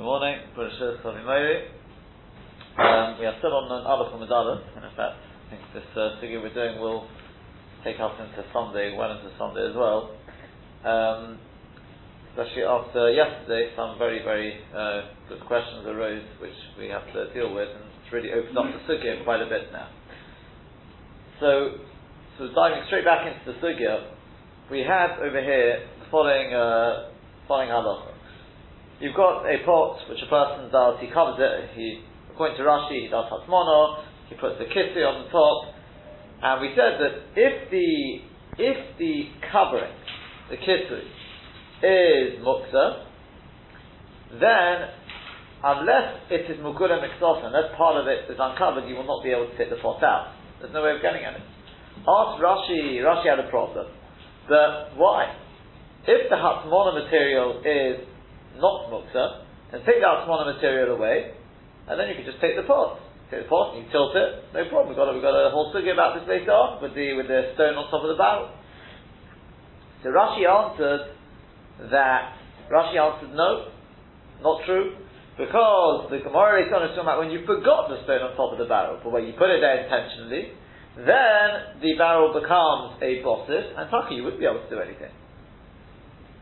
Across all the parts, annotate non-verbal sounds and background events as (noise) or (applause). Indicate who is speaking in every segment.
Speaker 1: Good morning, Parashah Savimori. Um, we are still on an Aleph and Aleph, and in effect. I think this uh, figure we're doing will take us into Sunday, well into Sunday as well. Um, especially after yesterday, some very, very uh, good questions arose which we have to deal with, and it's really opened up the Sugya quite a bit now. So, so diving straight back into the Sugya, we have over here the following, uh, following halacha. You've got a pot which a person does, he covers it, he, according to Rashi, he does Hatzmono, he puts the kissi on the top, and we said that if the, if the covering, the kissi, is muksa, then unless it is mugula miksos, unless part of it is uncovered, you will not be able to take the pot out. There's no way of getting at it. Ask Rashi, Rashi had a problem. But why? If the Hatzmona material is not muksa, and take the Asmana material away, and then you can just take the pot. Take the pot and you tilt it, no problem. We've got a, we've got a whole sugi about this later on with the with the stone on top of the barrel. So Rashi answered that Rashi answered no, not true, because the Gemara is talking about when you forgot the stone on top of the barrel, but when you put it there intentionally, then the barrel becomes a bosses, and Taka you wouldn't be able to do anything.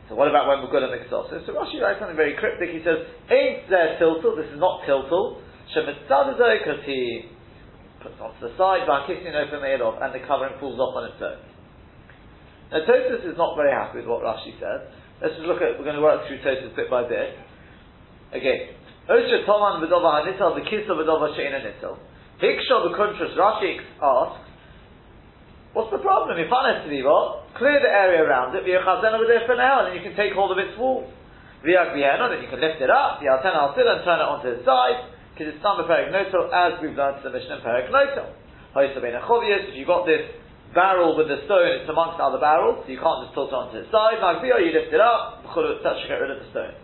Speaker 1: So what about when we're going to off? So Rashi writes something very cryptic. He says, "Ain't there tiltal? This is not tiltal. Shemitzadazoi because he puts onto the side, by kissing it open off, and the covering falls off on its own." Now Tosfos is not very happy with what Rashi said. Let's just look at. We're going to work through Tosfos bit by bit. Again, Osha Toman v'dova hanital v'kisa v'dova she'ina nital. Hiksha v'kuntras. Rashi asks, What's the problem? If what? Clear the area around it, and then you can take hold of its walls. Then you can lift it up, and turn it onto its side, because it's not a perignoto, as we've learned in the Mishnah in perignoto. If you've got this barrel with the stone, it's amongst other barrels, so you can't just tilt it onto its side, magbiya, you lift it up, to get rid of the stone.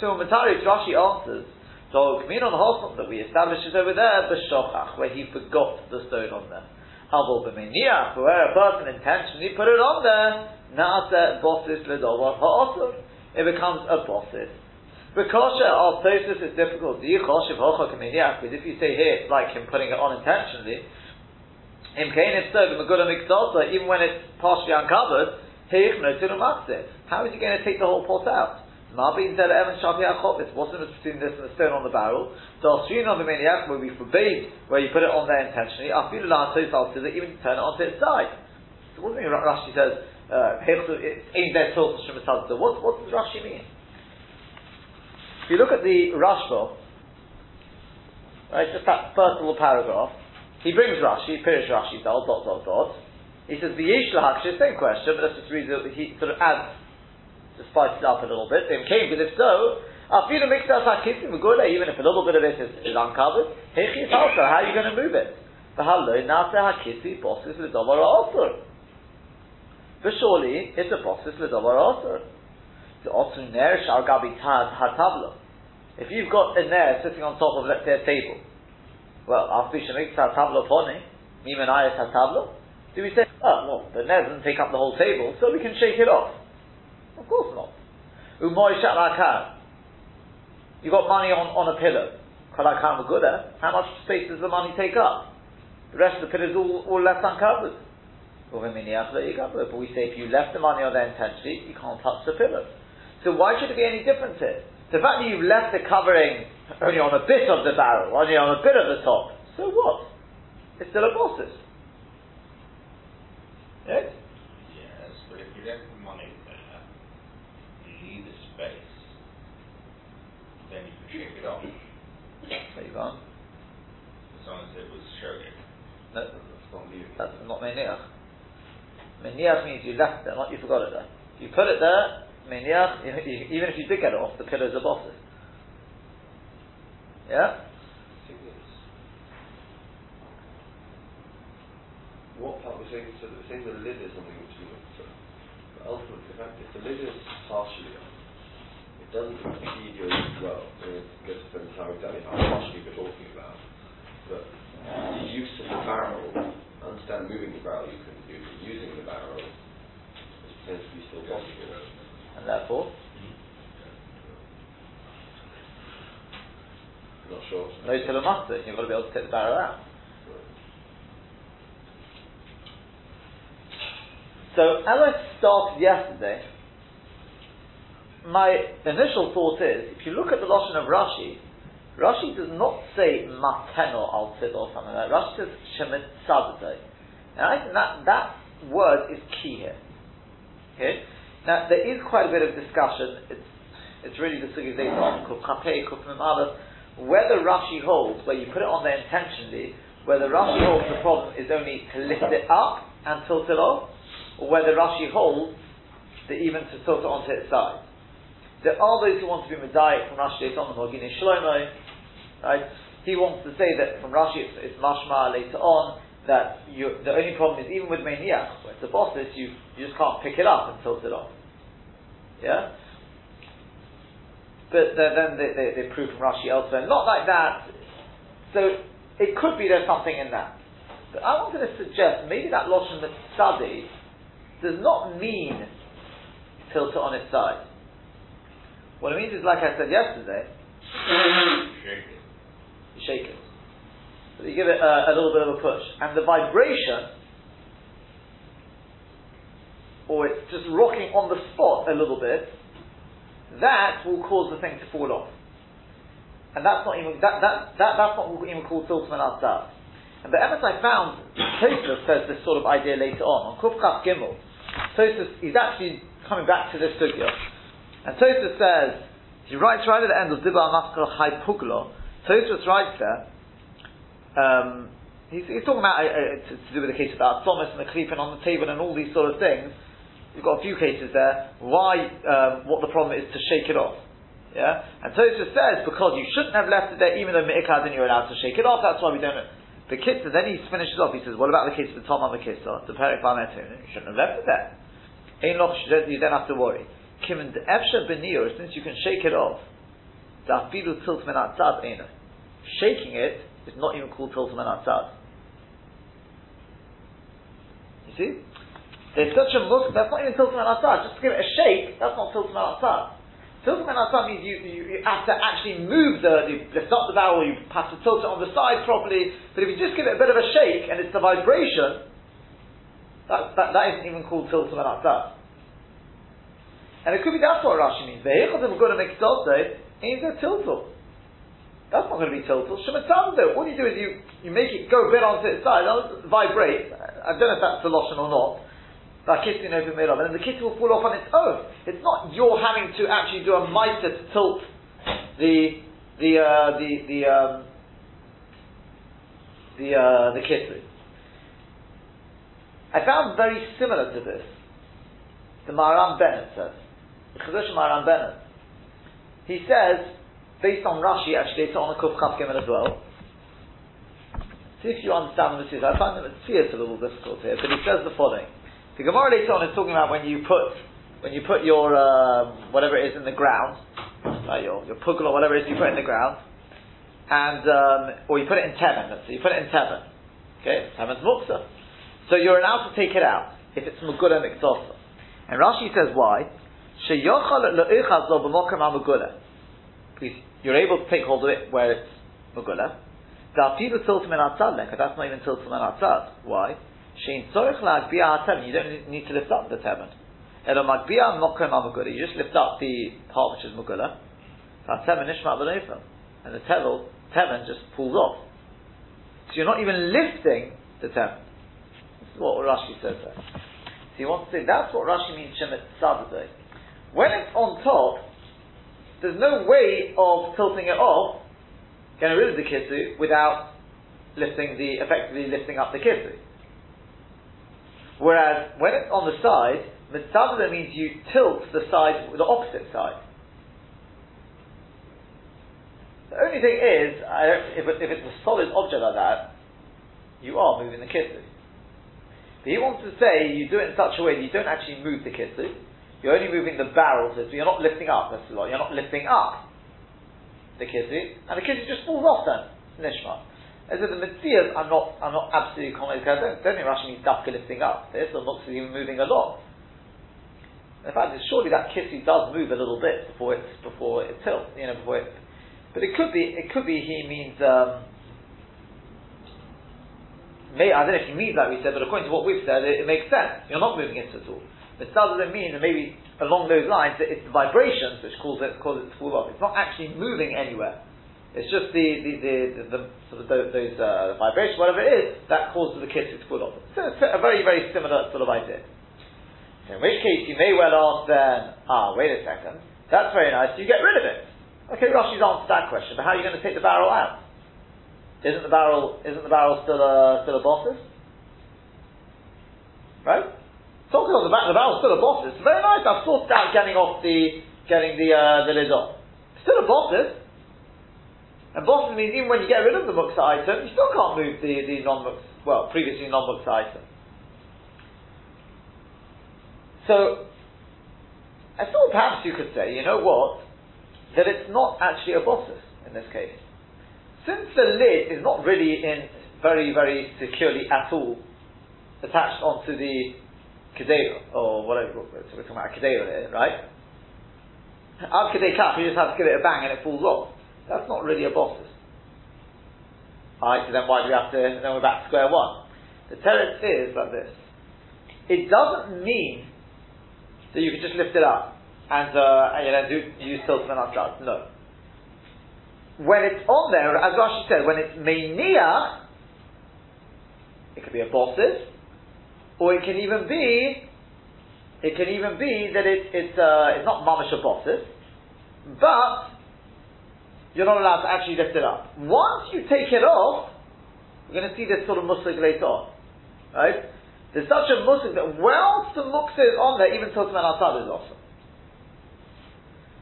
Speaker 1: So Matari Rashi answers, so the Hossam that we established is over there, the Shochach, where he forgot the stone on there. Havel b'meniach, where a person intentionally put it on there, na'aseh bosses ledovar ha'osur. It becomes a bosses. Because of Tosfos is difficult. You hocha if you say here, it's like him putting it on intentionally. Im kain if so, mikdota, even when it's partially uncovered, How is he going to take the whole pot out? The difference between this and the stone on the barrel? On the where we forbade where you put it on there intentionally, Afilu La Tosal to even turn it onto its side. So what does Rashi says, uh? What, what does Rashi mean? If you look at the Rashba, right, just that first little paragraph, he brings Rashi, Pirish Rashi, dot, dot, dot, dot. He says, the Yesh same question, but let's just read it, he sort of adds to spice it up a little bit. They came because if so, even if a little bit of it is, is uncovered, hechis also, how are you going to move it? But surely it's a process l'davar asur. The osu ner shal gabi hatablo. If you've got a ner sitting on top of let's say a table, well, after shemik hatablo poni, mimanayas hatablo. Do we say, oh well, the ner doesn't take up the whole table, so we can shake it off? Of course not. Umoy shalakar. You got money on, on a pillow. Kalakar maguda. Eh? How much space does the money take up? The rest of the pillow is all, all left uncovered. But we say if you left the money on there intentionally, you can't touch the pillow. So why should there be any difference here? The fact that you've left the covering only on a bit of the barrel, only on a bit of the top, so what? It's still a bosses.
Speaker 2: Yes, but if you left the money shake it off.
Speaker 1: There you go.
Speaker 2: As long as it was showing.
Speaker 1: No, that's not meniach. Meniach means you left it, not you forgot it there. You put it there, meniach, even if you did get it off, the pillows are bosses. Yeah?
Speaker 3: What part was saying, so the saying the lid is something which is so ultimately the fact is the lid is partially on it doesn't feed your well. I mean, it's good to how exactly how partially we're talking about. But the use of the barrel, understand moving the barrel, you can do using the barrel is potentially still possible.
Speaker 1: And therefore?
Speaker 3: not short.
Speaker 1: No till mustard. You've got to be able to take the barrel out. So as I started yesterday, my initial thought is, if you look at the Lashon of Rashi, Rashi does not say mateno al or something like that. Rashi says shemet And I think that, that word is key here. Okay? Now, there is quite a bit of discussion. It's, it's really the sugi later on, whether Rashi holds, where you put it on there intentionally, whether Rashi holds the problem is only to lift it up and tilt it off, or whether Rashi holds that even to tilt it onto its side. There are those who want to be Medayik from Rashi on the Maginei Shlomo, right? He wants to say that from Rashi it's, it's mashma later on that the only problem is even with Maniach, where it's a bosses, you, you just can't pick it up and tilt it off. Yeah? But then they, they, they prove from Rashi elsewhere, not like that. So it could be there's something in that. But I wanted to suggest maybe that Lashon study does not mean tilt it on its side. What it means is, like I said yesterday, mm-hmm.
Speaker 2: Shake it.
Speaker 1: you shake it. So you give it a, a little bit of a push. And the vibration, or it's just rocking on the spot a little bit, that will cause the thing to fall off. And that's not even, that, that, that, that's not even called Tiltman Asar. And the evidence I found, Tosfos says this sort of idea later on, on Kuf Chaf Gimel. Tosfos, he's actually coming back to this sugya. And Tosfos says, he writes right at the end of Dibba Maskal Chai Puglo, writes there, um, he's, he's, talking about uh, uh, to, to, do with the case the Thomas and the creeping on the table and all these sort of things. You've got a few cases there. Why, um, what the problem is to shake it off. Yeah? And Tosfos says, because you shouldn't have left it there even though Mi'ikad and you're allowed to shake it off, that's why we don't. The kitzah, then he finishes off, he says, what about the case of the Tom on the kitzah, the Perik You shouldn't have left it there. You don't have to worry. Kimin since you can shake it off, dafilu tilt men atzad. Shaking it is not even called tilt men. You see? There's such a look, that's not even tilt men. Just to give it a shake, that's not tilt men atzad. Tilt men means you, you, you, have to actually move the, you lift up the barrel, you have to tilt it on the side properly, but if you just give it a bit of a shake and it's the vibration, that, that, that isn't even called tilt men. And it could be that's what Rashi means. The Ve'echot of good make ain't a tiltul. That's not going to be tiltul. Shematando. What you do is you, you make it go a bit onto its side, it'll vibrate. I don't know if that's the lotion or not. That kissing over of, and then the kiss will fall off on its own. It's not you're having to actually do a mitre to tilt the the uh, the the um, the uh, the. I found very similar to this. The Maharam Bennett says. Chazon Maharam Bennett. He says, based on Rashi, actually, it's on the Kuf Chaf Gimel as well. See if you understand what this is. I find that it's a little difficult here, but he says the following. The Gemara later on is talking about when you put when you put your um, whatever it is in the ground, like your your pugel or whatever it is you put in the ground, and um, or you put it in teven. Let's say you put it in teven. Okay, teven's muksa. So you're allowed to take it out if it's mugula miktosa. And Rashi says why? Please, you're able to take hold of it where it's mugula. That's not even tiltum en atzad. Why? Shein tzorich la'agbia ha'temen. You don't need to lift up the temen. Elo magbia mokem mugula. You just lift up the part which is mugula. Ha'temen nishma b'neifel. And the tevel, temen just pulls off. So you're not even lifting the temen. This is what Rashi says there. So you want to say that's what Rashi means shemet tzadadei. When it's on top, there's no way of tilting it off, getting rid of the kisu, without lifting the, effectively lifting up the kisu. Whereas when it's on the side, mitzvah means you tilt the side, the opposite side. The only thing is, if, it, if, it's a solid object like that, you are moving the kisu. But he wants to say you do it in such a way that you don't actually move the kisu, you're only moving the barrel, so you're not lifting up, that's a lot. You're not lifting up the kizzy, and the kizzy just falls off then, nishma. As if the mitzvahs are not, are not absolutely common, I don't, don't think Rashi means dafka lifting up. This or looks even moving a lot. In fact, surely that kissy does move a little bit before it before it tilts, you know, before it. But it could be, it could be he means, um, may, I don't know if he means that we said, but according to what we've said, it, it makes sense. You're not moving it at all. But does it mean that maybe along those lines that it's the vibrations which cause it, cause it to fall off. It's not actually moving anywhere. It's just the, the, the, the, the sort of those, those uh, vibrations, whatever it is, that causes the kiss to fall off. So it's a very, very similar sort of idea. In which case you may well ask then, ah, wait a second, that's very nice, you get rid of it. Okay, Rashi's answered that question, but how are you going to take the barrel out? Isn't the barrel isn't the barrel still a still a bosses? Right? Talking on the back, the barrel's still a bosses. Very nice. I've sorted out getting off the getting the uh, the lid off. Still a bosses. And bosses means even when you get rid of the muksa item, you still can't move the, the non muksa well, previously non muksa item. So I thought perhaps you could say, you know what, that it's not actually a bosses in this case. Since the lid is not really in very, very securely at all attached onto the kedera, or whatever, we're talking about kedera here, right? Ad kedei kaf, you just have to give it a bang and it falls off. That's not really a bosses. Alright, so then why do we have to, then we're back to square one. The teretz is like this. It doesn't mean that you can just lift it up and, uh, and you know, do, use tiltum and asgard. No. When it's on there, as Rashi said, when it's mania, it could be a bosses, or it can even be, it can even be that it, it's, uh, it's not mamash a bosses, but you're not allowed to actually lift it up. Once you take it off, we're going to see this sort of musig later on, right? There's such a musig that whilst the muksa is on there, even Totam and Asad is also.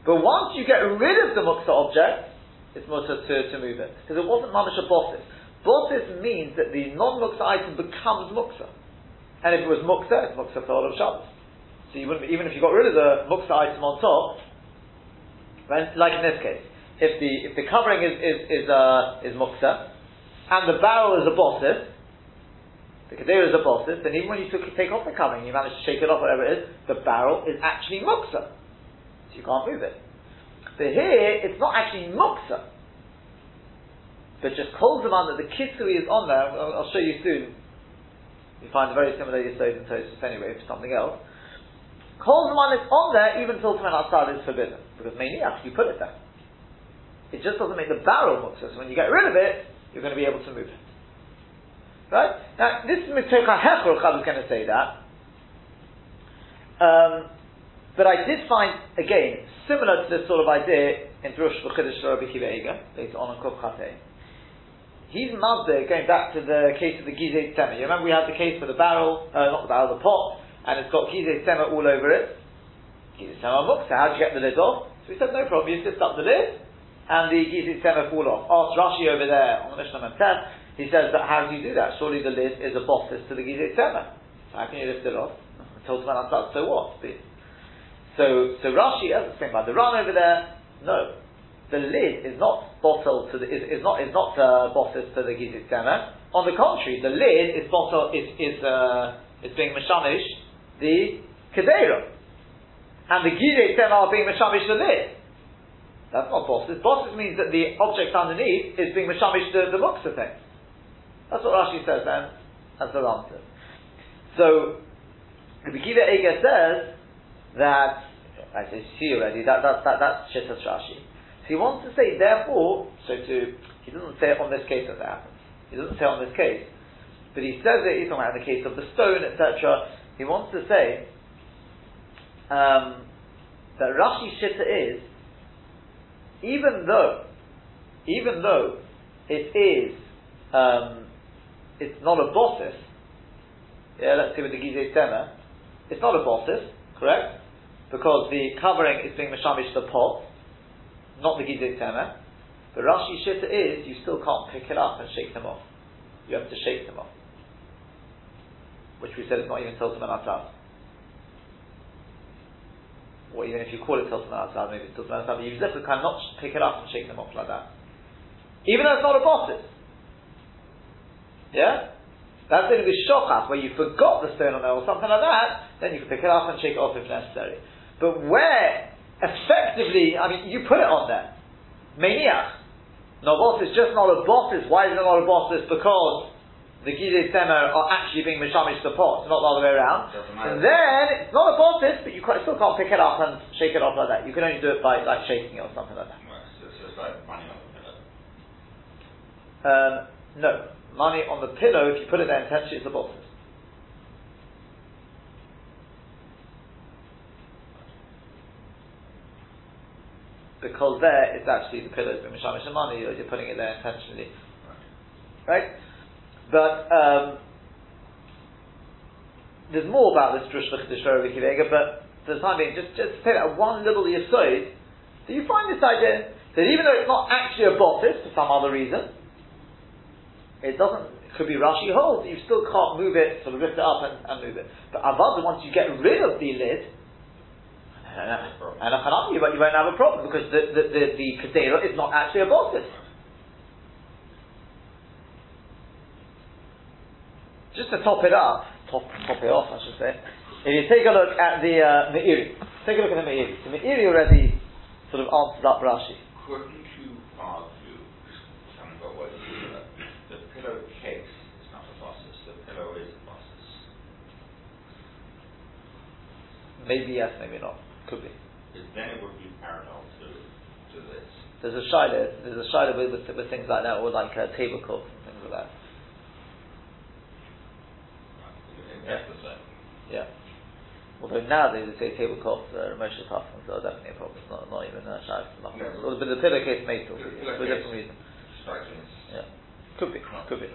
Speaker 1: But once you get rid of the muksa object, it's mutter to, to move it. Because it wasn't mamash a bosses. Bosses means that the non-muksa item becomes muksa. And if it was muksa, it's muksa for of Shabbos. So you wouldn't, even if you got rid of the muksa item on top, right, like in this case, if the if the covering is is is, uh, is muksa, and the barrel is a bosses, the kedera is a bosses, then even when you took, take off the covering, you manage to shake it off, whatever it is, the barrel is actually muksa. So you can't move it. But here, it's not actually muksa. But just calls them on that the kisui is on there, I'll, I'll show you soon, you find a very similar Yisod and Tosfos anyway for something else. Kol Zman is on there even till Tmen outside is forbidden. Because Meiniach, you put it there. It just doesn't make the barrel. So when you get rid of it, you're going to be able to move it. Right? Now, this is Mitoka Hechor is going to say that. Um, but I did find, again, similar to this sort of idea in Drush V'Chidish Rabbi Kiva later on in Kuf Chatei. He's Mazda, going back to the case of the Gizeh Tzema. You remember we had the case for the barrel, uh, not the barrel, the pot, and it's got Gizeh Tzema all over it. Gizeh Tzema Muk, so how do you get the lid off? So we said, no problem, you lift up the lid, and the Gizeh Tzema fall off. Ask Rashi over there on the Mishnah Memtes, he says that how do you do that? Surely the lid is a bosses to the Gizeh Tzema. How can you lift it off? I told man so what? So, so Rashi, as same by the run over there, no the lid is not bottled to the, is, is not is not uh, bottled to the tema. On the contrary, the lid is bottled is is uh, is being mashamish the kedera, and the gizit tema are being mashamish the lid. That's not bosses. Bosses means that the object underneath is being mashamish the, the muksa thing. That's what Rashi says then, as the answer. So, the Bekiva Ega says that, I say see already, that, that, that, that's Shittas Rashi. So he wants to say, therefore, so to, he doesn't say it on this case that that happens. He doesn't say on this case. But he says it, he's talking about the case of the stone, etc. He wants to say um, that Rashi Shitta is, even though, even though it is, um, it's not a bossis, yeah, let's see with the Gizeh Tema, it's not a bossis, correct? Because the covering is being mashamish the pot, not the Gizit Tema. The Rashi Shitta is, you still can't pick it up and shake them off. You have to shake them off. Which we said is not even Tiltum Atzad. Or even if you call it Tiltum Atzad, maybe it's Tiltum Atzad, but you just cannot pick it up and shake them off like that. Even though it's not a bosses. Yeah? That's only with shochas, where you forgot the stone on there or something like that, then you can pick it up and shake it off if necessary. But where effectively, I mean, you put it on there. Maniach. No bosses, just not a bosses. Why is it not a bosses? Because the gidei semer are actually being mishamish the pot, not the other way around. And then it's not a bosses, but you quite, still can't pick it up and shake it off like that. You can only do it by like shaking it or something like that.
Speaker 2: It's just like money on the pillow.
Speaker 1: Um, no, money on the pillow. If you put it there intentionally, it's a Because there, it's actually the pillow has been mishamish money. You're, putting it there intentionally, right? But um, there's more about this Drush L'Chiddush Vega, but for the time being, just, just say that one little yesod, do you find this idea that even though it's not actually a bosses for some other reason, it doesn't, it could be Rashi holds, you still can't move it, sort of lift it up and, and move it. But Avada, once you get rid of the lid, and a chanam, you, you won't have a problem because the the the, the is not actually a bosses. Just to top it up, top top it off, I should say. If you take a look at the uh, Meiri, take a look at the Meiri. The Meiri already sort of answers up Rashi.
Speaker 2: Couldn't you argue, having got what the pillow case is not a bosses, the pillow is a bosses.
Speaker 1: Maybe yes, maybe not. Could be.
Speaker 2: Because then it would be parallel to, to this.
Speaker 1: There's a shiloh, there's a shiloh with, with, with things like that, or like uh, tablecloths and things like that.
Speaker 2: That's the same.
Speaker 1: Yeah. Although nowadays they say tablecloths are emotional tough, so definitely a problem. It's not, not even a shiloh.
Speaker 2: No.
Speaker 1: But the pillowcase may still be, for a different reason.
Speaker 2: Strikes me as
Speaker 1: Yeah. Could be, could be.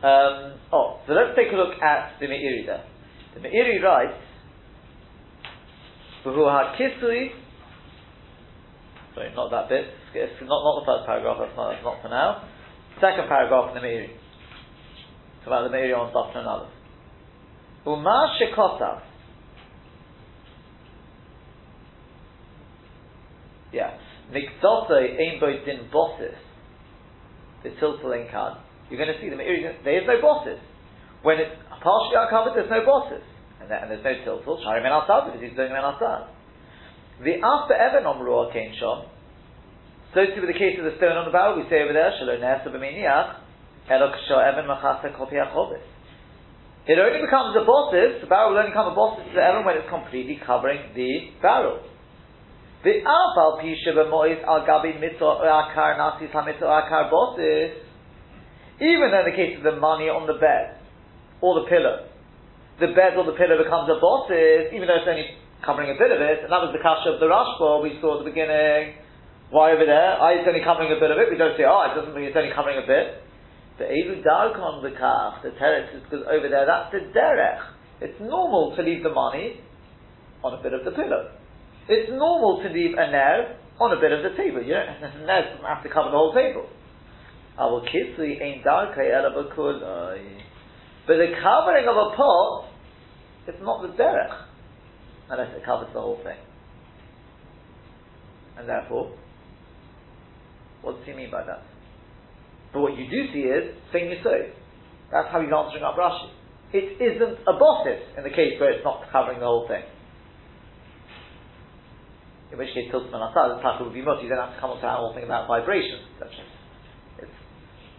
Speaker 1: Um, oh, so let's take a look at the Meiri there. The Meiri writes, V'hu ha-kisui, sorry, not that bit, it's not, not the first paragraph, that's not, that's not for now. Second paragraph in the Meiri. It's about the Meiri on Daf and others. Uma shekotav. Yeah. Mikdosei ein din bosses. The tiltal in kan. You're going to see the Meiri, there is no bosses. When it's partially uncovered, there's no bosses. And, and there's no tiltal. Shari men asad, because he's doing men asad. The after Evan on Ruah came shom. So too with the case of the stone on the barrel, we say over there, Shalom Nesa b'miniach, Elo ksho Evan machasa kopi achovis. It only becomes a bosses, the barrel will only become a bosses to the Evan when it's completely covering the barrel. The Aval Pisha b'mois al gabi mitzvah akar nasis ha-mitzvah akar bosses. Even in the case of the money on the bed, or the pillow, the bed or the pillow becomes a bosses, even though it's only covering a bit of it, and that was the kasha of the Rashba we saw at the beginning. Why over there? Ah, it's only covering a bit of it. We don't say, oh, it doesn't mean it's only covering a bit. The Edu Darkon the Kach, the teretz is because over there that's the derech. It's normal to leave the money on a bit of the pillow. It's normal to leave a ner on a bit of the table. You don't, (laughs) ner doesn't have to cover the whole table. Our kisui ain't darkei elabakulai. But the covering of a pot, it's not the derech, unless it covers the whole thing. And therefore, what does he mean by that? But what you do see is, thing you say. That's how he's answering up Rashi. It isn't a bosses in the case where it's not covering the whole thing. In which case, Tiltman Asad, the title would be much. You don't have to come on to our whole thing about vibrations, etc.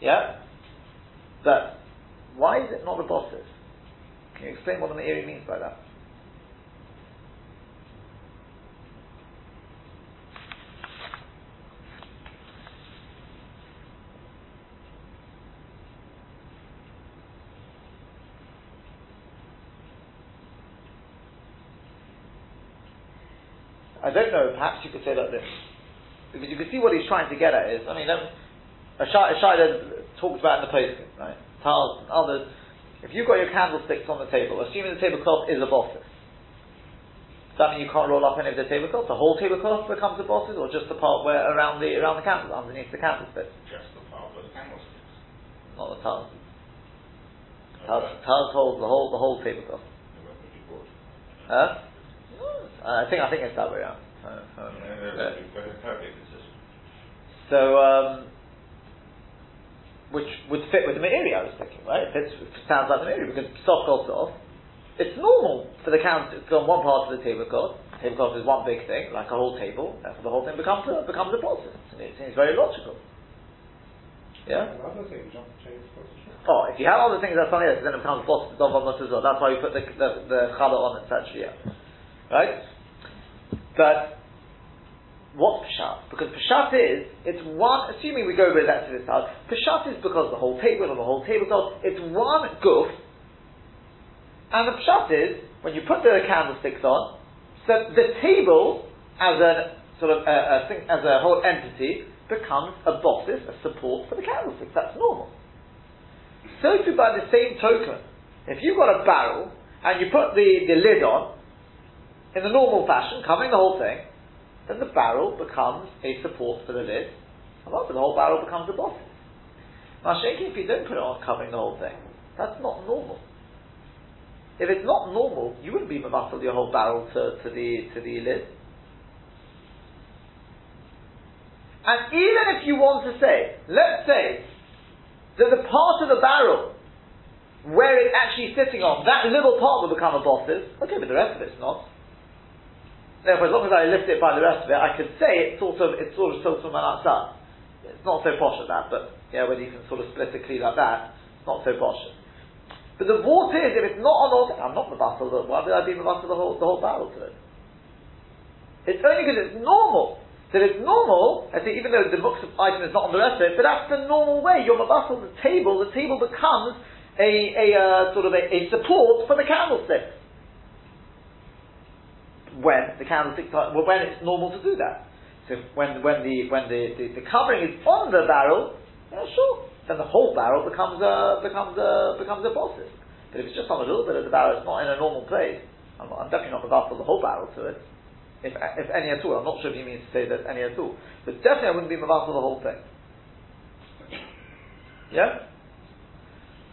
Speaker 1: Yeah? But, why is it not a bosses? Can you explain what the Meiri means by that? I don't know, perhaps you could say like this. Because you can see what he's trying to get at is, I mean, um, a Shida talked about in the post, right? Tals and others. If you've got your candlesticks on the table, assuming the tablecloth is a bosses, does that mean you can't roll up any of the tablecloth? The whole tablecloth becomes a bosses, or just the part where around the around the candle, underneath the candlestick?
Speaker 2: Just the part where the candlesticks.
Speaker 1: Not the tals. Tals, tals holds the whole the whole tablecloth.
Speaker 2: Where would you put?
Speaker 1: Huh? Uh, I think I think it's that way around. Uh,
Speaker 2: Yeah, that'd be very- perfectly consistent.
Speaker 1: So, um, which would fit with the Meiri, I was thinking, right? It fits, it sounds like the Meiri, because soft goes off. It's normal for the count to go on one part of the tablecloth, Tablecloth is one big thing, like a whole table, therefore the whole thing becomes a, becomes a process. It seems very logical. Yeah?
Speaker 4: Other things don't change position.
Speaker 1: Oh, if you have other things that's on it, then it becomes boss of as well. That's why you put the the, the challah on it, etc. Yeah. Right? But what's Peshat? Because Peshat is, it's one, assuming we go with that to this house, Peshat is because the whole table and the whole tabletop, it's one goof, and the Peshat is, when you put the candlesticks on, so the table, as a sort of a, a as a whole entity, becomes a bosses, a support for the candlesticks. That's normal. So too by the same token, if you've got a barrel and you put the, the lid on, in the normal fashion, covering the whole thing, then the barrel becomes a support for the lid, and also the whole barrel becomes a bosses. Now, shaking if you don't put it on covering the whole thing, that's not normal. If it's not normal, you wouldn't be mavassal your whole barrel to, to the to the lid. And even if you want to say, let's say that the part of the barrel where it's actually sitting on, that little part will become a bosses. Okay, but the rest of it's not. Therefore, as long as I lift it by the rest of it, I could say it's sort of it's sort of tilted from outside. It's not so posh at that, but yeah, when you can sort of split it clean like that, it's not so posh. But the water is, if it's not on all, I'm not battle, why would I be battle the whole, the whole barrel to it? It's only because it's normal. That it's normal, I think even though the books of item is not on the rest of it, but that's the normal way. You're mabasal the table, the table becomes a, a uh, sort of a, a, support for the candlestick. When the candlestick, well, when it's normal to do that. So when, when the, when the, the, the covering is on the barrel, yeah, sure, then the whole barrel becomes a becomes a becomes a bosses. But if it's just on a little bit of the barrel, it's not in a normal place. I'm, I'm definitely not about for the whole barrel to it. If, if any at all, I'm not sure if he means to say that any at all. But definitely I wouldn't be about the whole thing. Yeah?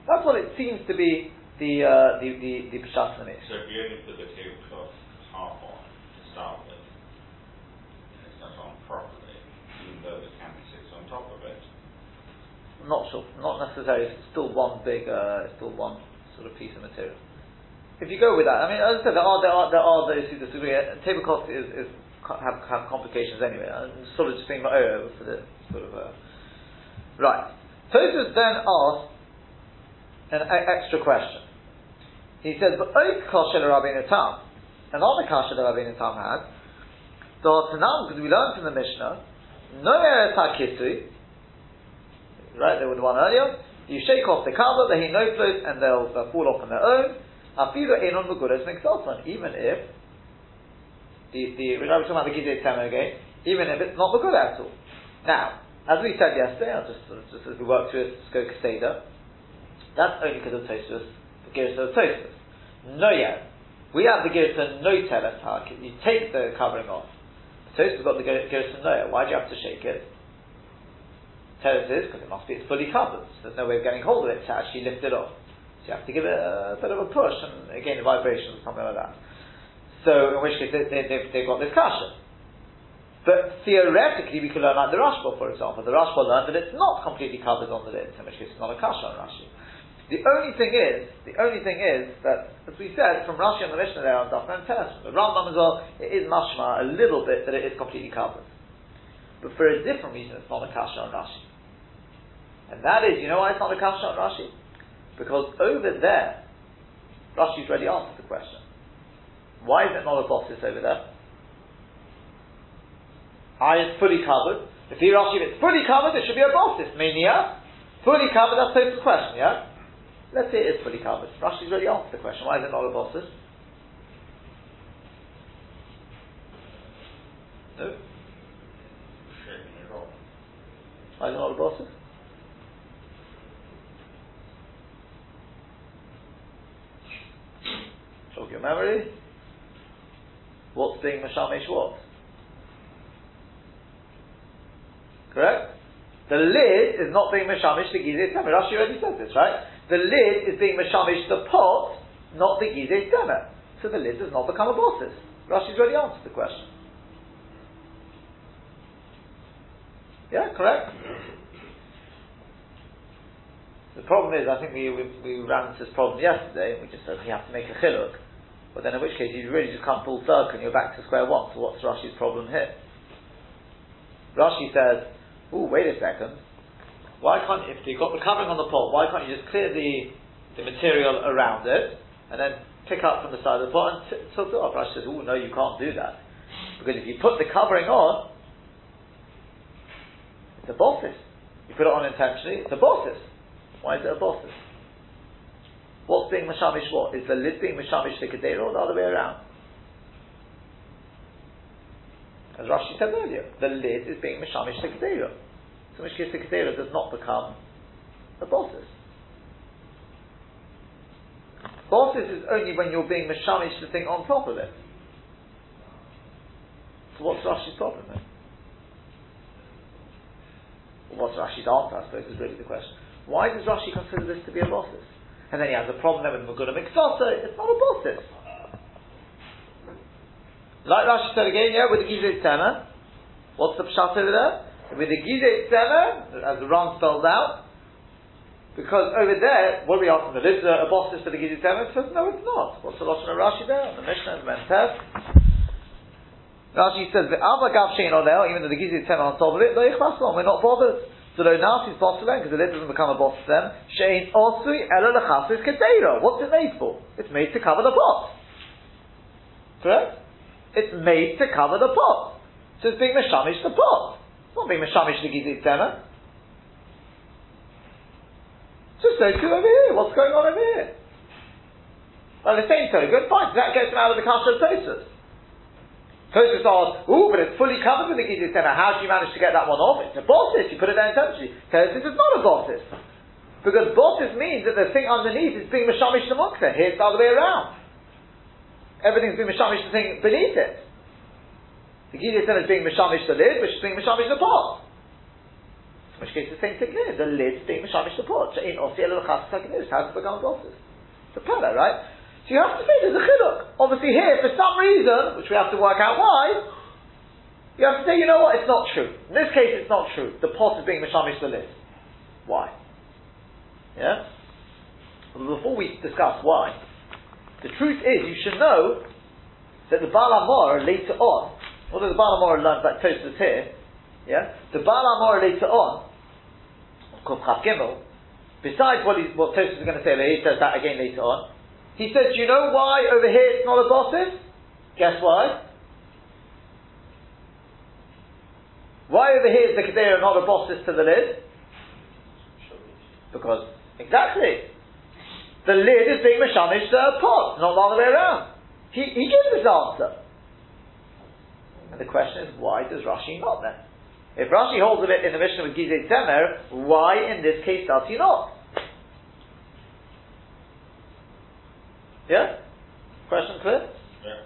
Speaker 1: That's what it seems to be the uh, the the, the Pshat
Speaker 2: So only put the tablecloth half on to start with, and it's not on properly, even though the canvas sits on top of it,
Speaker 1: I'm not sure. Not necessarily. It's still one big, uh, still one sort of piece of material. If you go with that, I mean, as I said, there are there are, there are those who disagree. Tablecloth is, is have, have complications anyway. I'm sort of just thinking about oh, for the sort of uh, right. Tosfos then asked an a- extra question. He says, "But oik kosher Rabbeinu Tam, another kasha that Rabbeinu Tam had, the because we learned from the Mishnah, no eretz hakisui, right? They were the one earlier. You shake off the cover, the no float, and they'll, they'll fall off on their own. Afilu enon meguras mixosan, even if the the we're talking about the gizeh tema again, even if it's not the good at all. Now, as we said yesterday, I'll just just as we work through this go Seder, that's only because of Tosfos, the Giris of Tosfos. No yet. We have the of no tell us how you take the covering off. Tosfos got the of no. Why do you have to shake it? Teres is because it must be it's fully covered. So there's no way of getting hold of it to actually lift it off. So you have to give it a, bit of a push and again a vibration or something like that. So in which case they, they, they've, they've got this kasha. But theoretically we could learn like the Rashba for example. The Rashba learned that it's not completely covered on the lid, in which case it's not a kasha on Rashi. The only thing is, the only thing is that, as we said, from Rashi and the Mishnah there on Daf and the Rambam as well, it is mashma a little bit that it is completely covered. But for a different reason, it's not a kasha on Rashi. And that is, you know why it's not a kasha on Rashi? Because over there, Rashi's already answered the question. Why is it not a bosses over there? I is fully covered. If he Rashi, if it's fully covered, it should be a bosses. Mania, fully covered, that's the question, yeah? Let's say it is fully covered. Rashi's already answered the question. Why is it not a bosses? No? Why is it not a bosses? Your memory. What's being Mashamish what? Correct? The lid is not being Mashamish the Gizeh Temer. Rashi already said this, right? The lid is being Mashamish the pot, not the Gizeh Temer. So the lid does not become a bosses. Rashi's already answered the question. Yeah, correct? The problem is, I think we, we, we ran into this problem yesterday, and we just said we have to make a chiluk. But then in which case you've really just come full circle and you're back to square one. So what's Rashi's problem here? Rashi says, "Oh, wait a second. Why can't if you've got the covering on the pot, why can't you just clear the the material around it and then pick up from the side of the pot and tilt it off?" Rashi says, "Oh no, you can't do that because if you put the covering on, it's a bosses. You put it on intentionally, it's a bosses. Why is it a bosses? What's being mashamish what? Is the lid being mashamish the kedera or the other way around? As Rashi said earlier, the lid is being mashamish the kedera. So in which case the kedera does not become a bosses. Bosses is only when you're being mashamish the thing on top of it. So what's Rashi's problem then? What's Rashi's answer, I suppose, is really the question. Why does Rashi consider this to be a bosses? And then he has a problem there with Maguna Miksasa, it's not a bosses. Like Rashi said again, yeah, with the Gizeh Tzema. What's the pshat over there? With the Gizeh Tzema, as the Ram spells out, because over there, what we asking? The lids are a bosses for the Gizeh Tzema? Says, no, it's not. What's the Lashon of Rashi there? The Mishnah, the Mentev. Rashi says, the Ava Gav Shein Oleo, even though the Gizeh Tzema on top of it, we're not bothered. So now lo nafis bosselen, because the lid doesn't become a boss to them. Shein osui elo lechasis keteira. What's it made for? It's made to cover the pot. Correct? It's made to cover the pot. So it's being mishamish the pot. It's not being mishamish the gizit tema. So so too over here. What's going on over here? Well, the same thing. Good fine, that gets them out of the kasha of. Tosfos asks, ooh, but it's fully covered with the gizit tema. How do you manage to get that one off? It's a bossis. You put it there intentionally. Tosfos is not a bossis. Because bossis means that the thing underneath is being mishamish the mukta. Here it's the other way around everything's being mishamish the thing beneath it. The Gidya is being mishamish the lid, which is being mishamish the pot. In which case the same thing here, the lid's being mishamish the pot. In Osiyel How's it become bosses? It's a pella, right? You have to say there's a chiluk. Obviously here, for some reason, which we have to work out why, you have to say, you know what, it's not true. In this case, it's not true. The pot is being mishamish the lid. Why? Yeah? Well, before we discuss why, the truth is, you should know that the Baal HaMaor later on, although the Baal HaMaor learns like Tosfos here, yeah, the Baal HaMaor later on, of course, Chav Gimel, besides what, what Tosfos is going to say, he says that again later on. He says, "Do you know why over here it's not a bosses? Guess why? Why over here is the Kedera not a bosses to the lid? Because exactly the lid is being mashamish the pot, not the other way around. He, he gives his answer. And the question is, why does Rashi not then? If Rashi holds a bit in the Mishnah with Gizeh Temer, why in this case does he not? Yeah? Question clear?
Speaker 2: Yeah.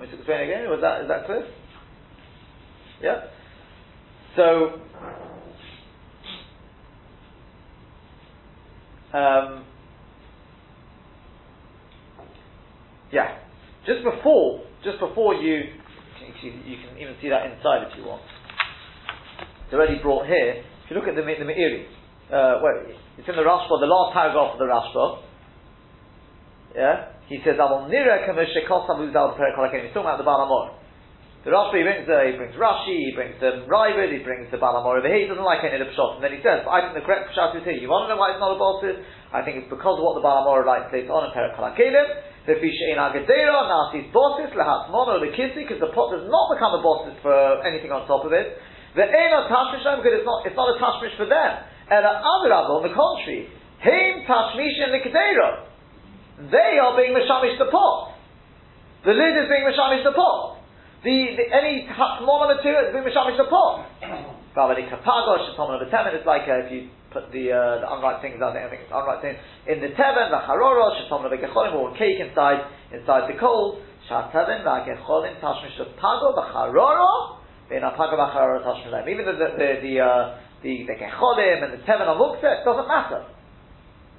Speaker 1: Let me explain again. Was that, is that clear? Yeah? So, Um, yeah, just before, just before you, you can even see that inside if you want. It's already brought here. If you look at the, the Meiri, uh, well, it's in the Rashba, the last paragraph of the Rashba. Yeah, he says, I "Avon nira kamesh kosav uzal He's talking about the Baal HaMaor. The Rashi brings the, he brings Rashi, he brings the Ravid, he brings the Baal HaMaor over here. He doesn't like any of the Pshot. And then he says, but I think the correct Pshat is here. You want to know why it's not a Bolsis? I think it's because of what the Balamor likes later on in Perak Kalakelim. The Fisha in Agadera, Nasi's Bossis, Lahat Mono, the Kisi, because the pot does not become a Bossis for anything on top of it. The Ena Tashmish, because it's not, it's not a Tashmish for them. And the Adrab, on the contrary, Haim Tashmish and Likadera. They are being Mishamish the pot. The lid is being Mishamish the pot. The, the any more material is being mishamish the pot. Vavadi kapagosh, the teven is like uh, if you put the uh, the unright things. I think I think it's unright things in the teven. The harorosh, shetomon the gecholim, or cake inside inside the coals. Shataven the gecholim tashmish the pago b'charoro. In a pago b'charoro tashmish Even the the the the, uh, the, the gecholim and the teven are muktzeh, doesn't matter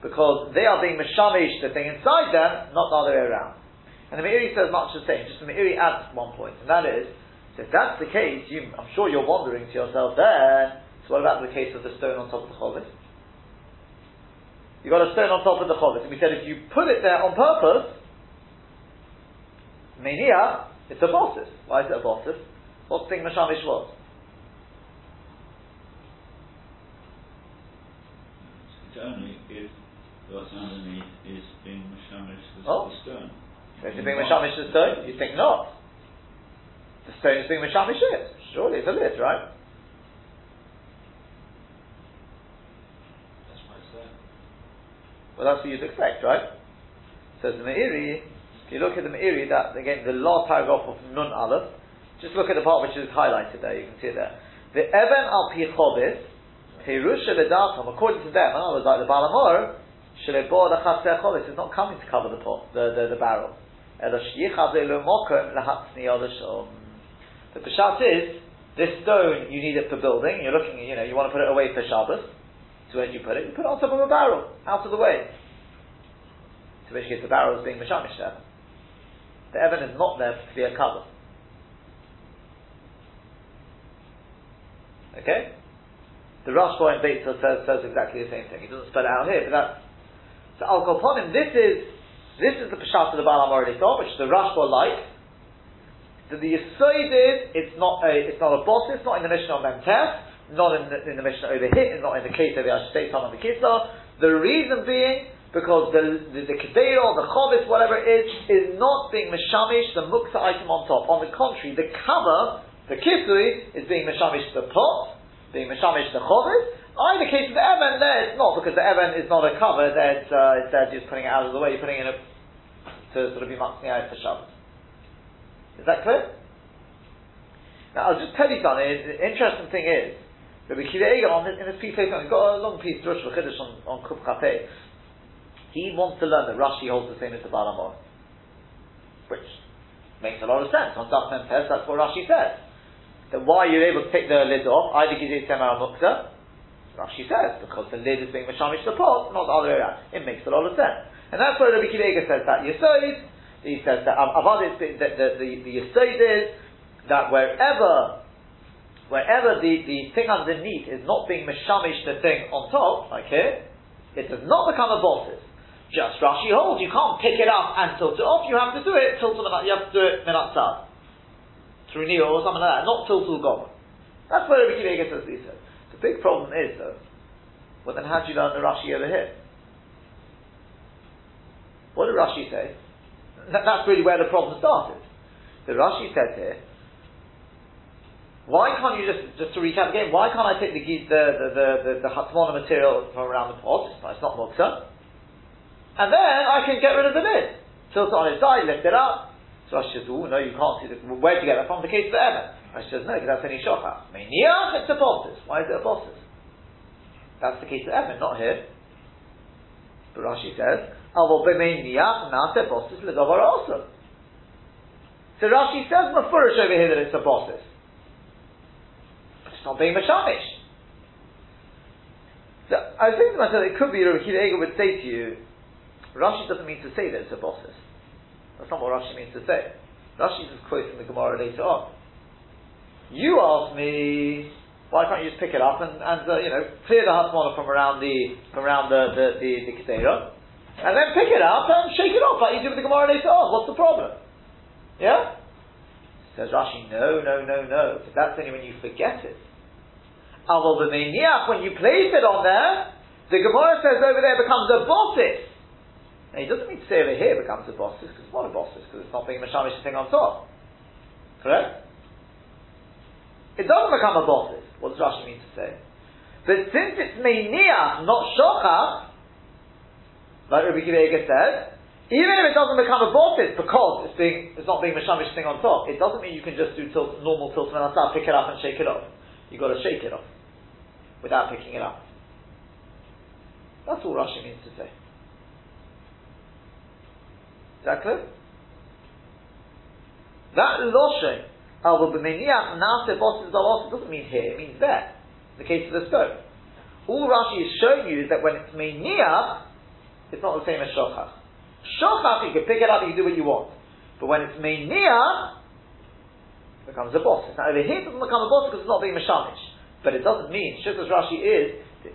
Speaker 1: because they are being mishamish the thing inside them, not the other way around. And the Meiri says much the same, just the Meiri adds one point, and that is, so if that's the case, you, I'm sure you're wondering to yourself there, so what about the case of the stone on top of the cholis? you got a stone on top of the chovis. And we said if you put it there on purpose, mania, it's a bosses. Why is it a bosses? What's the thing Mashamish was?
Speaker 2: It's only what's underneath is being the
Speaker 1: Oh. Is it being Mashamish the stone? You think not. The stone is being Mashamish it. Surely it's a lid, right?
Speaker 2: That's why it's there.
Speaker 1: Well, that's what you'd expect, right? Says the Meiri, if you look at the Meiri, that, again, the last paragraph of Nun Aleph, just look at the part which is highlighted there, you can see it there. The Even al pi chobis, Pirusha ledatam, according to them, in other words, like the Baal HaMaor, Shelebor lachaseh chobis is not coming to cover the pot, the, the, the barrel. The Peshat is, this stone, you need it for building, you're looking, you know, you want to put it away for Shabbos, so do you put it? You put it on top of a barrel, out of the way. To which case the barrel is being mashamish there. The Evan is not there to be a cover. Okay? The Rashba in Beitzah says, says exactly the same thing. He doesn't spell it out here, but that's so Al Koponim, this is this is the Peshat of the Baal already thought, which is the Rashba likes. That the Yisoid is it's not a it's not a boss, it's not in the Mishnah on Memtef, not in the, in the Mishnah over here, it's not in the case of the Ashtei Tam and the Kisla. The reason being because the the, the Kedero, the Chovis, whatever it is, is not being Meshamish, the Mukta item on top. On the contrary, the cover, the Kisui, is being Meshamish the pot, being Meshamish the Chovis. In the case of the Evan, there it's not, because the Evan is not a cover, there it's, uh, it's there just putting it out of the way, you're putting it in a, to sort of be Matzmi out for. Is that clear? Now, I'll just tell you something. The interesting thing is, Rabbi Kiva Eger, on this, in this piece, he's got a long piece, Rosh V'Chiddush on, on Kuf Chafei. He wants to learn that Rashi holds the same as the Baal HaMaor. Which makes a lot of sense. On Daf Tes, that's what Rashi says. That why you're able to take the lid off, either gives you Semar Mukta, Rashi says, because the lid is being Mashamish the pot, not the other way around. It makes a lot of sense. And that's why Rabbi Kiva Eger says that Yisoid, he says that Avad is, that the, the, the Yisoid is, that wherever wherever the, the thing underneath is not being mishamish the thing on top, like here, it does not become a bosses. Just Rashi holds, you can't pick it up and tilt it off, you have to do it, tilt it, you have to do it minatzad. Through Neo or something like that, not tiltul gom. That's where Rabbi Kiva says he says. Big problem is though, well then how do you learn the Rashi over here? What did Rashi say? That, that's really where the problem started. The Rashi said here, why can't you just, just to recap again, why can't I take the the the the, the, the Hatmona material from around the pot, it's not, mukta, and then I can get rid of the lid. Tilt it on its side, lift it up. So Rashi says, oh no, you can't see the, where'd you get that from? The case of the Evan. Rashi says, no, because that's only Shochah. Meniach, it's a bosses. Why is it a bosses? That's the case of Evan, not here. But Rashi says, Avo b'meniach nase bosses legavar also. So Rashi says mafurish over here that it's a bosses. It's not being mashamish. So I was thinking to myself, it could be Rabbi Eger would say to you, Rashi doesn't mean to say that it's a bosses. That's not what Rashi means to say. Rashi is quoting the Gemara later on. You ask me, why can't you just pick it up and, and uh, you know, clear the hasmona from around the from around the the the, the and then pick it up and shake it off like you do with the Gemara later on. What's the problem? Yeah? Says Rashi, no, no, no, no. But that's only when you forget it. Aval b'meiniach, when you place it on there, the Gemara says over there becomes a bossis. Now he doesn't mean to say over here becomes a bossis, because it's not a bossis, because it's not being mashamish thing on top. Correct? It doesn't become a bossis. What does Rashi mean to say? But since it's meiniach, not shochach, like Rabbi Kiva Eger said, even if it doesn't become a bossis because it's being it's not being mashamish thing on top, it doesn't mean you can just do tilt, normal tilt and start pick it up and shake it off. You've got to shake it off without picking it up. That's all Rashi means to say. Is that clear? That loshen al b'meniach nase bosses doesn't mean here; it means there. The case of the stone, all Rashi is showing you is that when it's meniach, it's not the same as shochach. Shochach, you can pick it up, you can do what you want. But when it's meniach, it becomes a boss. Now over here it doesn't become a boss because it's not being mashamish. But it doesn't mean, just as Rashi is,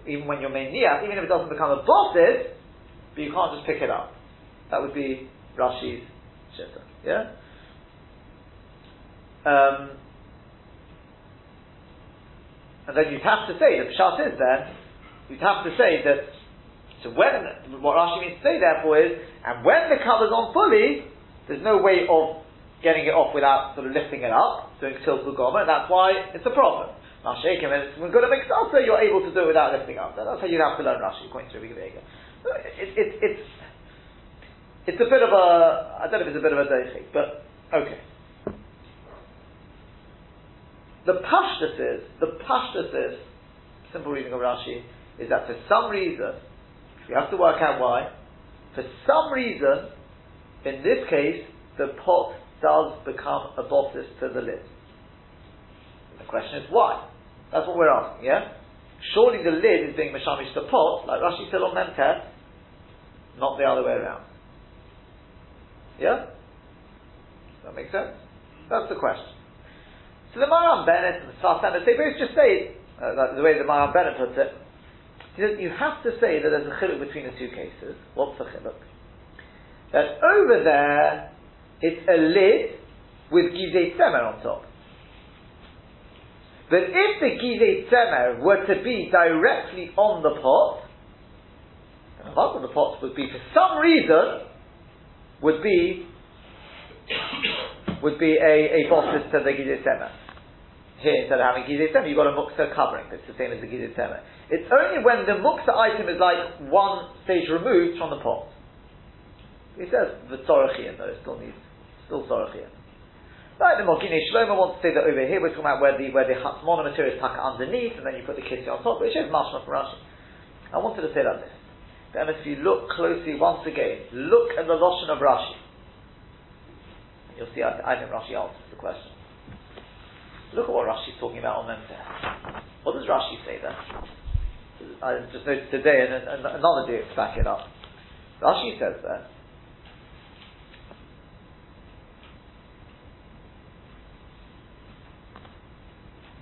Speaker 1: even when you're meniach, even if it doesn't become a bosses, but you can't just pick it up. That would be Rashi's shitta. Yeah? Um, and then you'd have to say, the pshat is then, you'd have to say that, so when, what Rashi means to say therefore is, and when the cover's on fully, there's no way of getting it off without sort of lifting it up, doing tiltul goma, and that's why it's a problem. Now shake him, and it's good to make salsa, you're able to do it without lifting up. That's how you'd have to learn Rashi, according to Rabbi Vega. It, it, it's, it's a bit of a, I don't know if it's a bit of a deichik, but okay. The pashtus is, the pashtus is, simple reading of Rashi, is that for some reason, we have to work out why, for some reason, in this case, the pot does become a bosses to the lid. The question is why? That's what we're asking, yeah? Surely the lid is being mashamish the pot, like Rashi said on Memtet, not the other way around. Yeah? Does that make sense? That's the question. The Maram Bennett and the Sasana, they both just say, uh, the way the Maram Bennett puts it, he says, you have to say that there's a chiluk between the two cases. What's the chiluk? That over there, it's a lid with gizeh tzemer on top. But if the gizeh tzemer were to be directly on the pot, the half of the pot would be, for some reason, would be (coughs) would be a, a bosses to the gizeh tzemer. Here, instead of having gizeh you've got a muksa covering. It's the same as the gizeh. It's only when the muksa item is like one stage removed from the pot. He says the tzorochian though it still needs still tzorochian. Right, the Maginei Shlomo wants to say that over here we're talking about where the where the hatzmona material is tucked underneath and then you put the kitty on top, which is mashma from Rashi. I wanted to say like this. Then if you look closely once again, look at the lotion of Rashi. You'll see I, I think Rashi answers the question. Look at what Rashi's talking about on there. What does Rashi say there? I just noticed today and, and another day to back it up. Rashi says there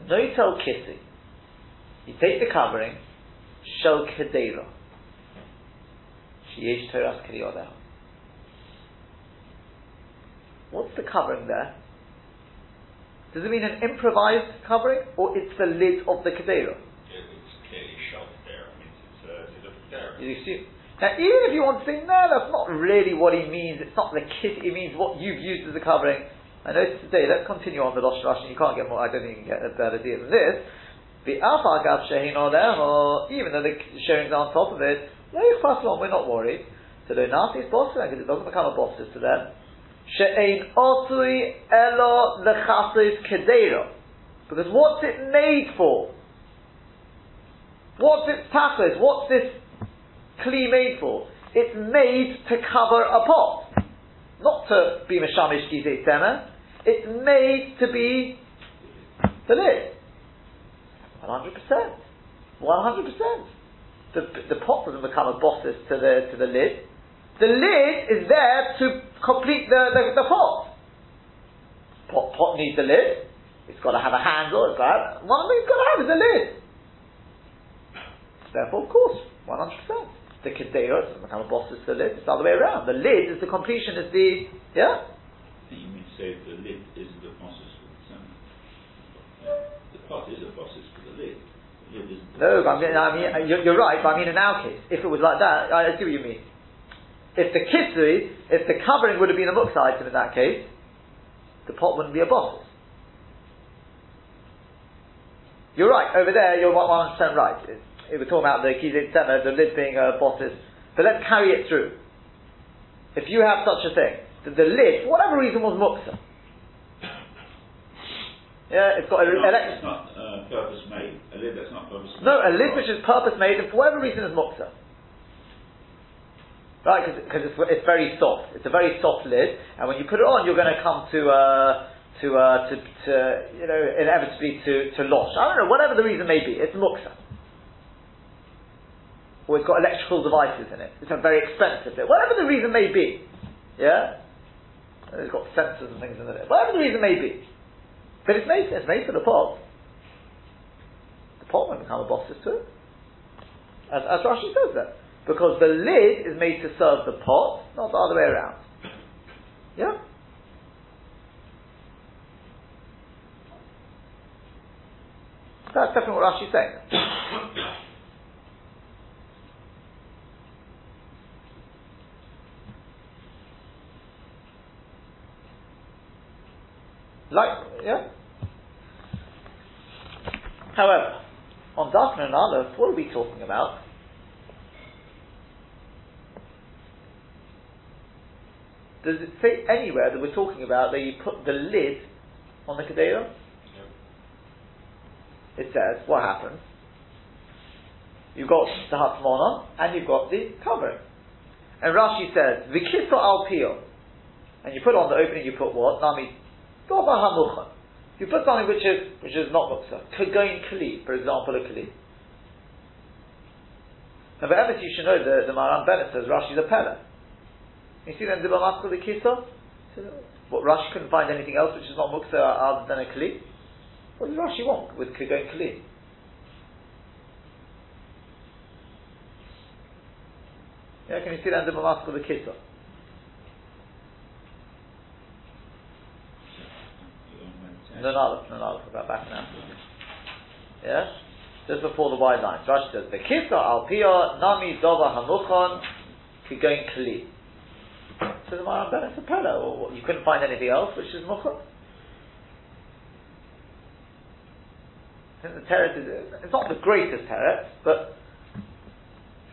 Speaker 1: Noitel Kitty. You take the covering, Shel Kedera. Sheyesh Kriyodah. What's the covering there? Does it mean an improvised covering, or it's the lid of the Kedera?
Speaker 2: It's clearly shelved there. I mean, it's, uh, it's a there.
Speaker 1: You see? Now, even if you want to say, no, that's not really what he means, it's not the kit, it means what you've used as a covering, I noticed today, let's continue on the Rosh Hashanah, you can't get more, I don't think you can get a better deal than this. The Alpha Gav Shehin or them, or even though the sharing's on top of it, no, we're not worried. So Nasi's boss because it doesn't become a boss to them. She'ein osui elo lechasis kedera. Because what's it made for? What's its tachlis? What's this kli made for? It's made to cover a pot. Not to be meshamish gizeh tema. It's made to be the lid. 100%. 100%. The, the pot doesn't become a bosses to the, to the lid. The lid is there to complete the, the, the pot. pot. Pot needs a lid. It's got to have a handle. It's got to have, one thing it's got to have is a lid. Therefore, of course, 100%. The kedera doesn't become a bosses to the lid. It's the other way around. The lid is the completion, is the, yeah?
Speaker 2: You mean say the lid isn't a process for the? The pot is a process for the lid. The lid isn't.
Speaker 1: No, but I mean, I mean you're, you're, right, but I mean in our case, if it was like that, I see what you mean. If the kisri, if the covering would have been a muksa item in that case, the pot wouldn't be a bottle. You're right, over there you're 100% right. If we're talking about the kizit center, the lid being a bottle, but let's carry it through. If you have such a thing, the, the lid, for whatever reason, was muksa. Yeah, it's got a,
Speaker 2: It's not,
Speaker 1: elect-
Speaker 2: it's not uh, purpose made. A lid that's not purpose made.
Speaker 1: no, a lid which is purpose made, and for whatever reason is muksa. Right, because it's, it's very soft. It's a very soft lid, and when you put it on, you're going to come to uh, to, uh, to to you know inevitably to to losh. I don't know, whatever the reason may be, it's muksa. Or it's got electrical devices in it. It's a very expensive bit. Whatever the reason may be, yeah. It's got sensors and things in it. Whatever the reason may be, but it's made it's made for the pot. The pot won't become a bosses to it. As, as Rashi says that. Because the lid is made to serve the pot, not the other way around. Yeah? That's definitely what Rashi's saying. like, yeah? However, on Daf Nun Aleph, what are we talking about? Does it say anywhere that we're talking about that you put the lid on the Kedera? It says, what happens? You've got the Hatmona and you've got the covering. And Rashi says, Vikiso al pio. And you put on the opening, you put what? Nami. You put something which is which is not muksa. Kagoin kli, for example, a kli. Now, but you should know the, the Maran Bennett says Rashi's a pella. You see then Dibba Maskal the Kisa? What Rashi couldn't find anything else which is not Muksa other than a Kli? What does Rashi want with Kigon Kli? Yeah, can you see that in the Maskal the Kisa? No, no, no, no, I'll back now. Yeah? Just before the wide lines. Rashi says, the Kisa al Pia Nami Dova Hamuchon Kigon Kli. So the Maran Ben it's a pella, or you couldn't find anything else which is mukha. The teretz is, it's not the greatest teretz, but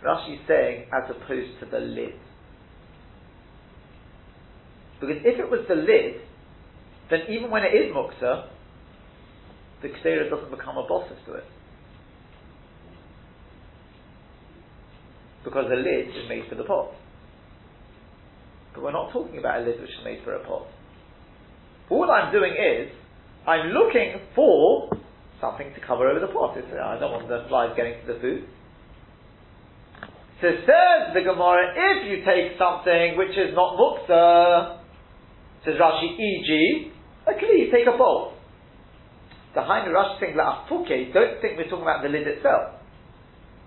Speaker 1: Rashi is saying as opposed to the lid. Because if it was the lid, then even when it is muksa, the ksera doesn't become a bosses to it. Because the lid is made for the pot. But we're not talking about a lid which is made for a pot. All I'm doing is, I'm looking for something to cover over the pot. It's, uh, I don't want the flies getting to the food. So says the Gemara, if you take something which is not muksa, says Rashi, e.g., a kli, take a bowl. The Hainu Rashi thing, la afuke, don't think we're talking about the lid itself,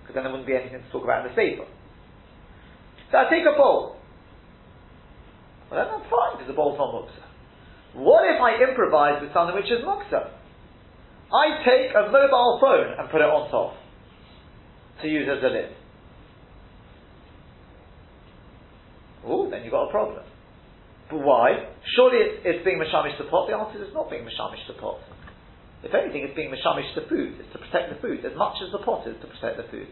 Speaker 1: because then there wouldn't be anything to talk about in the sefer. So I take a bowl. That's fine, because the bowl's not muksa. What if I improvise with something which is muksa? I take a mobile phone and put it on top to use as a lid. Oh, then you've got a problem. But why? Surely it's, it's being mashamish the pot. The answer is not being mashamish the pot. If anything, it's being mashamish to food. It's to protect the food as much as the pot is to protect the food.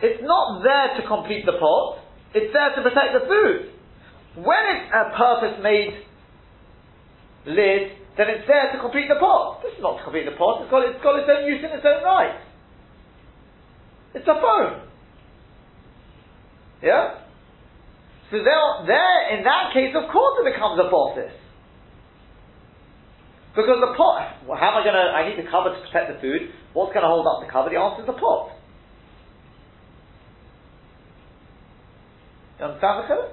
Speaker 1: It's not there to complete the pot. It's there to protect the food. When it's a purpose-made lid, then it's there to complete the pot. This is not to complete the pot. It's got, it's got its own use in its own right. It's a phone. Yeah? So there, there, in that case, of course it becomes a bosses. Because the pot, well, how am I going to, I need the cover to protect the food. What's going to hold up the cover? The answer is the pot. You understand the chiluk?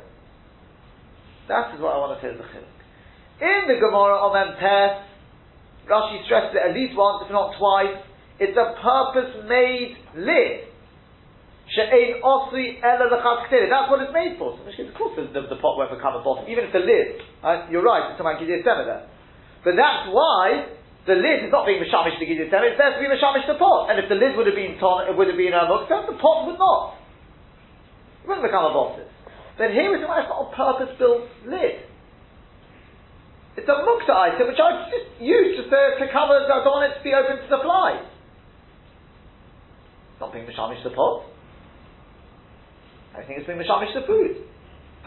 Speaker 1: That is what I want to say is the chiluk. In the Gemara on Pes, Rashi stresses it at least once, if not twice. It's a purpose-made lid. She'ein osri ela That's what it's made for. So, of course, the, the, pot won't become a bottom, even if the lid. Right? You're right. It's something Gidei there. But that's why the lid is not being mishamish to Gidei It's there to be mishamish the pot. And if the lid would have been ton, it would have been a mukta, the pot would not. It wouldn't become a bottom. Then here is we're talking a purpose-built lid. It's a mukta item which I've just used to, to cover, I don't want it to be open to supply. It's not being mishamish the pot. I think it's being mishamish the food.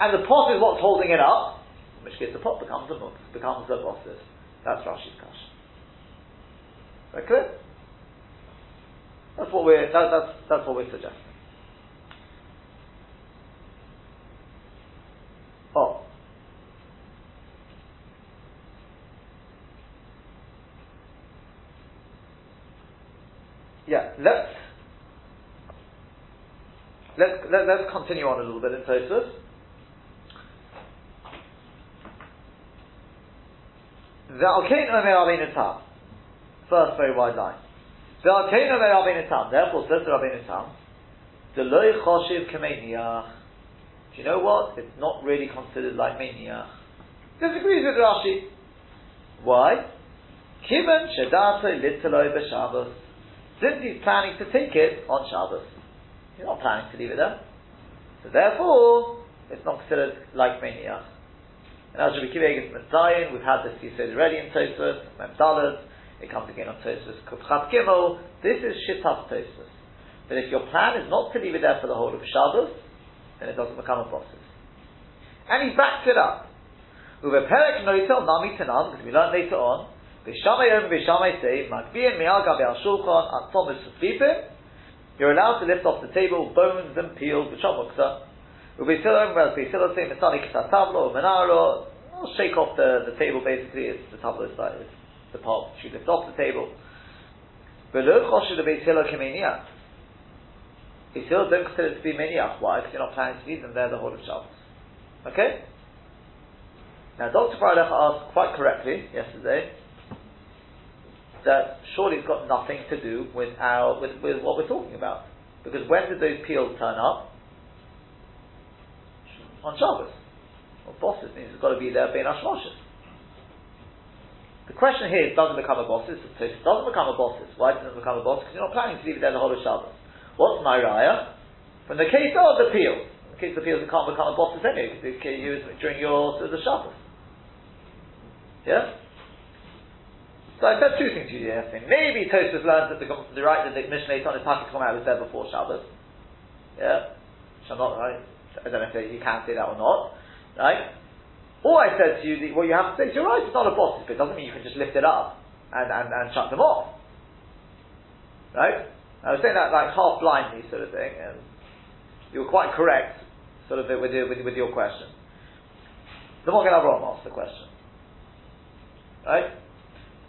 Speaker 1: And the pot is what's holding it up, in which case the pot becomes a muk, becomes the bosses. That's Rashi's kash. That clear? That's what we're, that, that's, that's what we're suggesting. Oh. Yeah, let's let's let, us let us continue on a little bit in Tosfos. The Alkein Omer Rabbeinu Tam. First very wide line. The Alkein Omer Rabbeinu Tam. Therefore, says the Rabbeinu Tam, Deloy choshiv kemeniach. Do you know what? It's not really considered like meniach. Disagrees with Rashi. Why? Kivan shedato litzeloi b'Shabbos. Since he's planning to take it on Shabbos. He's not planning to leave it there. So therefore, it's not considered like meniach. And as Rabbi Kiva against Messiah, we've had this you said already in Tosfos, Mem Dalet, it comes again on Tosfos Kuf Chaf Gimel. This is Shittas Tosfos. But if your plan is not to leave it there for the whole of Shabbos, then it doesn't become a process. And he backs it up. Uveperek noitel nami tanan, because we learned later on, Bishamay Om Bishamay say, Magbiyan Mial Gabi Al Shulchan At Thomas You're allowed to lift off the table bones and peels, which are muksa. Ubisilam, whereas Bisilam say, Misani Kisat Tablo, Menaro, will shake off the, the table basically, it's the tablo side, it's the part she lift off the table. Below Choshed Beis Hillel Kemeniach. Beis still don't consider it to be Meniach. Why? Because you're not planning to leave them there the whole of Shabbos. Okay? Now, Dr. Freilich asked quite correctly yesterday, that surely it's got nothing to do with our with, with what we're talking about. Because when did those peels turn up? On Shabbos. Well, bosses means it's got to be there being Ashmoshes. The question here is, does it become a bosses? So it doesn't become a bosses. Why doesn't it become a boss? Because you're not planning to leave it there the whole of Shabbos. What's my raya? From the case of the peel. The case of the peels, it can't become a bosses anyway, because it's used during your the Shabbos. Yeah? So I said two things to you yesterday. Maybe Tosfos learns that the, the right that the Mishnah on his pocket come out was there before Shabbos. Yeah, which I'm not right. I don't know if you can say that or not. Right? Or I said to you, that what you have to say is, you're right, it's not a boss, but it doesn't mean you can just lift it up and, and, and shut them off. Right? I was saying that like half blindly sort of thing, and you were quite correct, sort of with your, with, with your question. The Mogen Avraham asked the question. Right?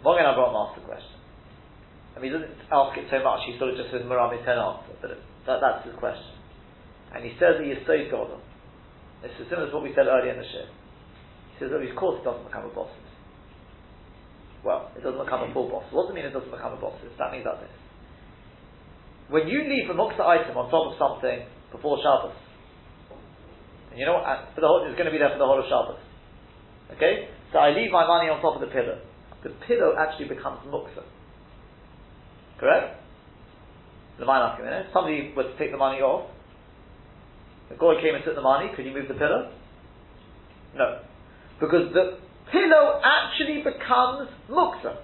Speaker 1: Mogen Avraham asked the question. I mean, he doesn't ask it so much, he sort of just says Marami ten answer, but it, that, that's his question. And he says that he is so God. This is similar to what we said earlier in the show. He says, oh, of course it doesn't become a boss. Well, it doesn't become a full boss. What does it mean it doesn't become a boss? That means that this. When you leave a muksa item on top of something before Shabbos, and you know what, uh, for the whole, it's going to be there for the whole of Shabbos. Okay? So I leave my money on top of the pillow the pillow actually becomes muksa. Correct? The mind asking minute. Somebody was to take the money off. The guy came and took the money. Could you move the pillow? No, because the pillow actually becomes muksa.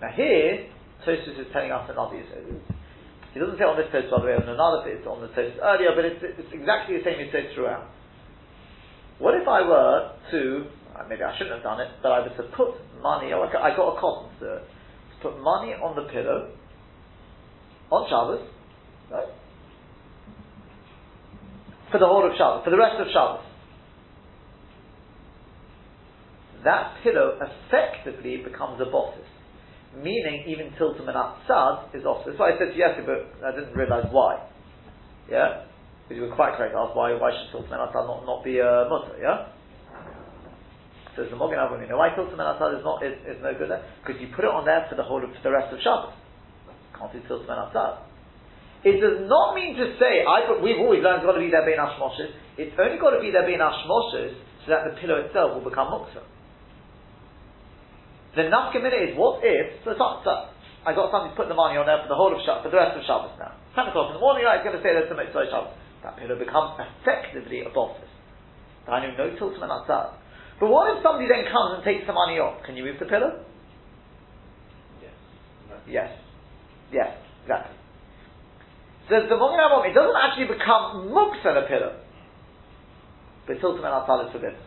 Speaker 1: Now here, Tosfos is telling us another. He doesn't say on this Tosfos by the way, on another bit on the Tosfos earlier, but it's, it's exactly the same he said throughout. What if I were to uh, maybe I shouldn't have done it, but I was to put money, oh, I got a cotton to put money on the pillow on Shabbos, right? For the whole of Shabbos, for the rest of Shabbos. That pillow effectively becomes a bosses. Meaning, even tiltum and tzad is off. That's why I said yes, but I didn't realize why. Yeah? Because you were quite correct to ask why, why should tiltum and tzad not, not be a mutter, yeah? Says the Mogen Avraham, you know why Tiltum and Asad is not is, is no good there? Because you put it on there for the whole of for the rest of Shabbos. Can't do Tiltum and Asad. It does not mean to say I we've always learned it's got to be there bein Ashmoshes. It's only got to be there bein Ashmoshes so that the pillow itself will become muksa. The nafkamina is what if so, so, so I got something to put the money on there for the whole of Shabbos, for the rest of Shabbos now. Ten o'clock in the morning, right, it's going to say there's some mitzvah Shabbos. That pillow becomes effectively a bosses. I know no tiltum and atzad. But what if somebody then comes and takes the money off? Can you move the pillar?
Speaker 3: Yes.
Speaker 1: Yes. Yes, exactly. So the Mogen Avraham, it doesn't actually become muksa a pillar. But Tiltum and is forbidden.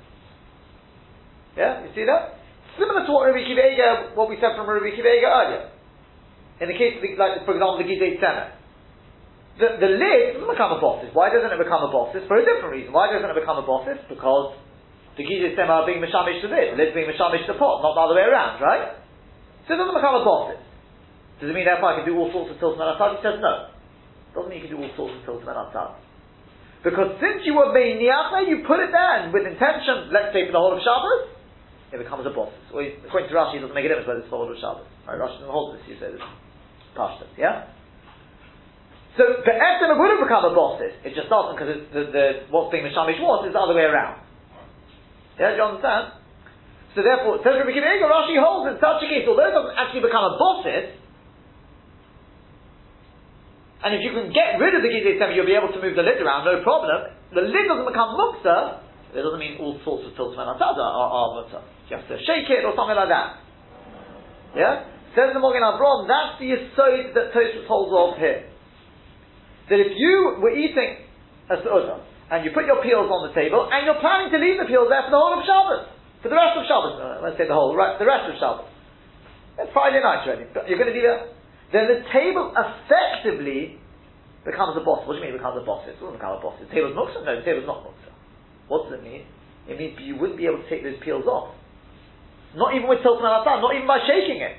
Speaker 1: Yeah, you see that? Similar to what Rabbi Kiva what we said from Rabbi Kiva earlier. In the case of, the, like, for example, the Gizeh Tzemeh. The, the lid doesn't become a bosses. Why doesn't it become a bosses? For a different reason. Why doesn't it become a bosses? Because the Gizis Stem are being Mishamish to this, Lid's being Mishamish to pot, not the other way around, right? So it doesn't become a bosses. Does it mean therefore I can do all sorts of tilts and He says no. It Doesn't mean you can do all sorts of tilts and Because since you were Meiniachna, you put it there, and with intention, let's say for the whole of Shabbos, it becomes a bosses. Or according to Rashi, it doesn't make a difference whether it's whole of Shabbos. Right? Rashi doesn't hold this, you say this. Pashtas, yeah? So the Etzem would have become a bosses. It just doesn't because the, the, what's being Mishamish was is the other way around. Yeah, do you understand? So therefore, says Rabbi Kiva Rashi holds in such a case, although it doesn't actually become a bosses, and if you can get rid of the Gizeh Semi, you'll be able to move the lid around, no problem. The lid doesn't become mukta, it doesn't mean all sorts of tilts and are, are mukta. You have to shake it or something like that. Yeah? Says the Mogen Avraham, that's the Yisod that Tosfos holds off here. That if you were eating a Su'udah, and you put your peels on the table, and you're planning to leave the peels there for the whole of Shabbos, for the rest of Shabbos, uh, let's say the whole, the rest of Shabbos. It's Friday night already, but you're going to do that then the table effectively becomes a boss. What do you mean it becomes a boss? It doesn't become a boss. The table's muksa? No, the table's not muksa. What does it mean? It means you wouldn't be able to take those peels off. Not even with tilting al not even by shaking it.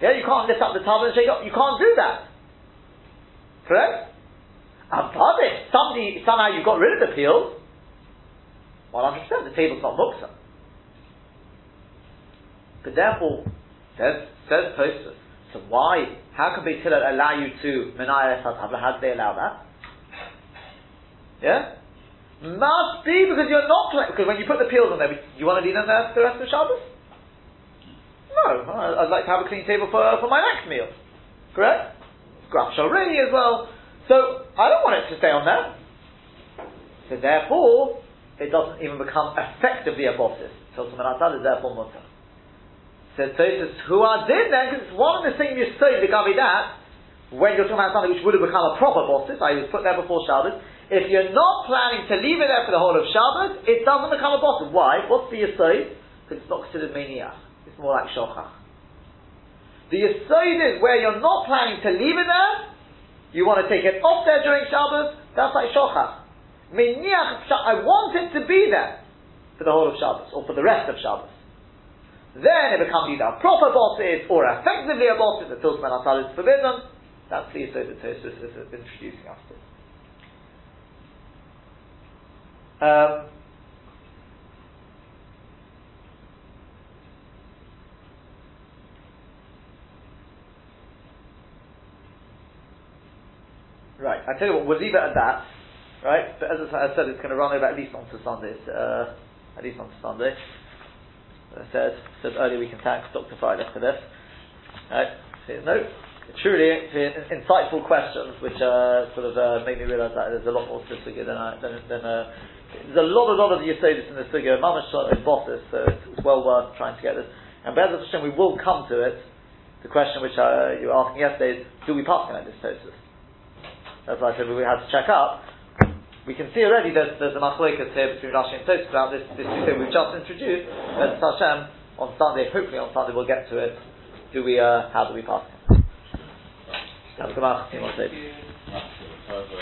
Speaker 1: Yeah, you can't lift up the table and shake it up. You can't do that. Correct? But if somebody, somehow you got rid of the peels, 100% the table's not muksa. But therefore, says, says Tosfos, so why? How can Beit allow you to menayah? How do they allow that? Yeah, must be because you're not because when you put the peels on there, you want to leave them there for the rest of Shabbos. No, I'd like to have a clean table for for my next meal. Correct? Graf ready as well. So I don't want it to stay on there. So therefore, it doesn't even become effectively a bosses. So is therefore mutter. Says Tosfos, who are din then, because one and the same you say the gabi that, when you're talking about something which would have become a proper bosses, I was put there before Shabbos, if you're not planning to leave it there for the whole of Shabbos, it doesn't become a bosses. Why? What's the yisod? Because it's not considered maniach. It's more like shochach. The yisod is where you're not planning to leave it there, you want to take it off there during Shabbos, that's like shochach. Maniach, I want it to be there for the whole of Shabbos, or for the rest of Shabbos. Then it becomes either proper bosses or effectively a that Tilsman Asal is forbidden. That's the Yisod that Tosfos is introducing us to. Um, right, I tell you what, we'll leave it at that. Right, but as I said, it's going to run over at least onto Sunday. Uh, at least onto Sunday. I said, said earlier we can thank Dr. Freilich for this. Right? So, no, truly insightful questions which uh, sort of uh, made me realise that there's a lot more to figure than, I, than, than uh, there's a lot, a lot of Yisodis in this figure. Mamash is bosses, so it's, well worth trying to get this. And Be'ez Hashem, we will come to it. The question which uh, you were asking yesterday is, do we pass on this Tosfos? That's why I said we had to check up we can see already that there's a machlokas here between Rashi and Tosfos about this, this thing we've just introduced. But Hashem, on Sunday, hopefully on Sunday we'll get to it. Do we, uh, how do we pass? Have a good